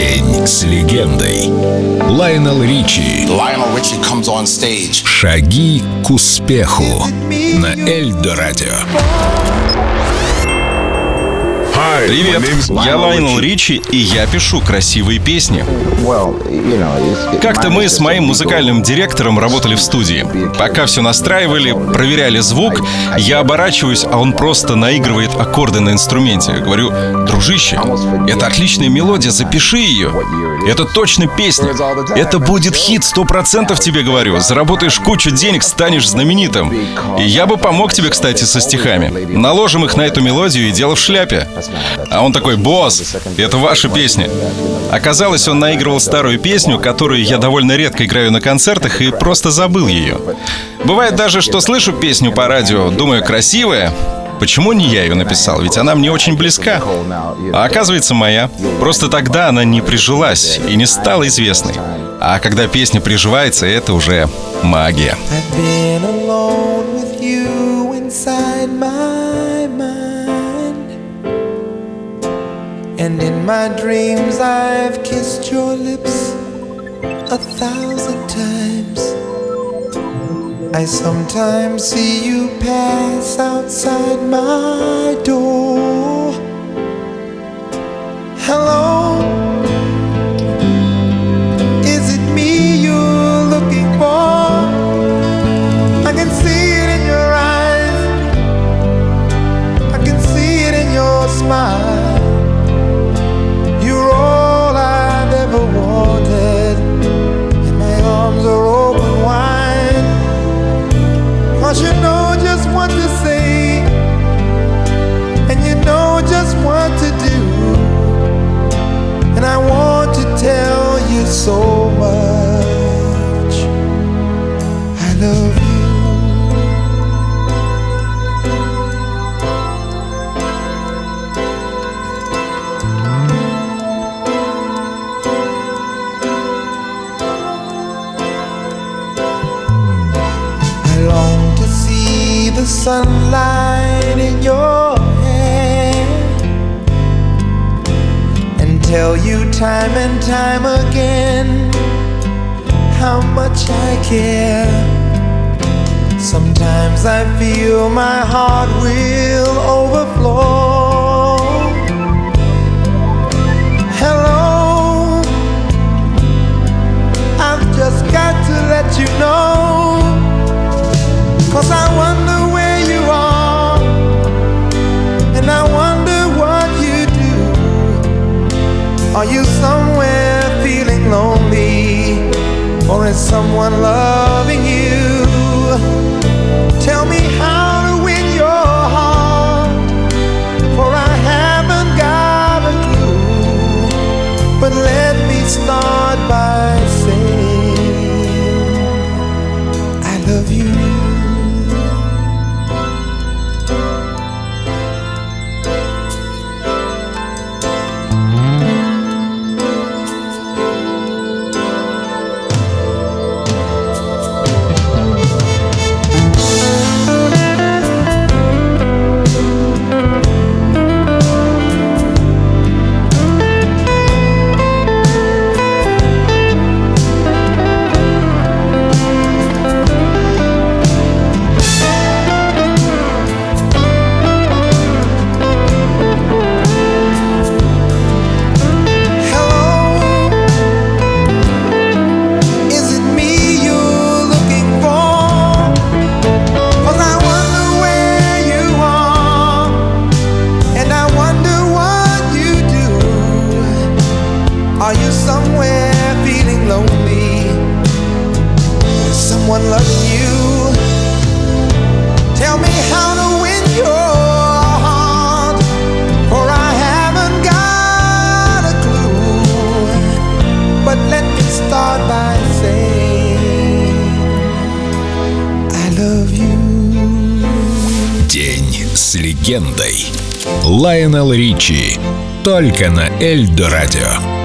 День с легендой. Лайонел Ричи. Lionel Richie comes on stage. Шаги к успеху на Эльдо Радио. Привет, я Лайнел Ричи, и я пишу красивые песни. Как-то мы с моим музыкальным директором работали в студии. Пока все настраивали, проверяли звук, я оборачиваюсь, а он просто наигрывает аккорды на инструменте. Я говорю, дружище, это отличная мелодия, запиши ее. Это точно песня. Это будет хит, сто процентов тебе говорю. Заработаешь кучу денег, станешь знаменитым. И я бы помог тебе, кстати, со стихами. Наложим их на эту мелодию и дело в шляпе. А он такой, босс, это ваша песня. Оказалось, он наигрывал старую песню, которую я довольно редко играю на концертах и просто забыл ее. Бывает даже, что слышу песню по радио, думаю, красивая, Почему не я ее написал? Ведь она мне очень близка. А оказывается, моя. Просто тогда она не прижилась и не стала известной. А когда песня приживается, это уже магия. And in my dreams, I've kissed your lips a thousand times. I sometimes see you pass outside my door. Hello, sunlight in your hair and tell you time and time again how much I care. Sometimes I feel my heart will overflow. someone love Are you somewhere feeling lonely? Is someone loving you? Tell me how to win your heart, for I haven't got a clue. But let me start by saying I love you. День с легендой. Лайонел Ричи. Только на Эльдо Радио.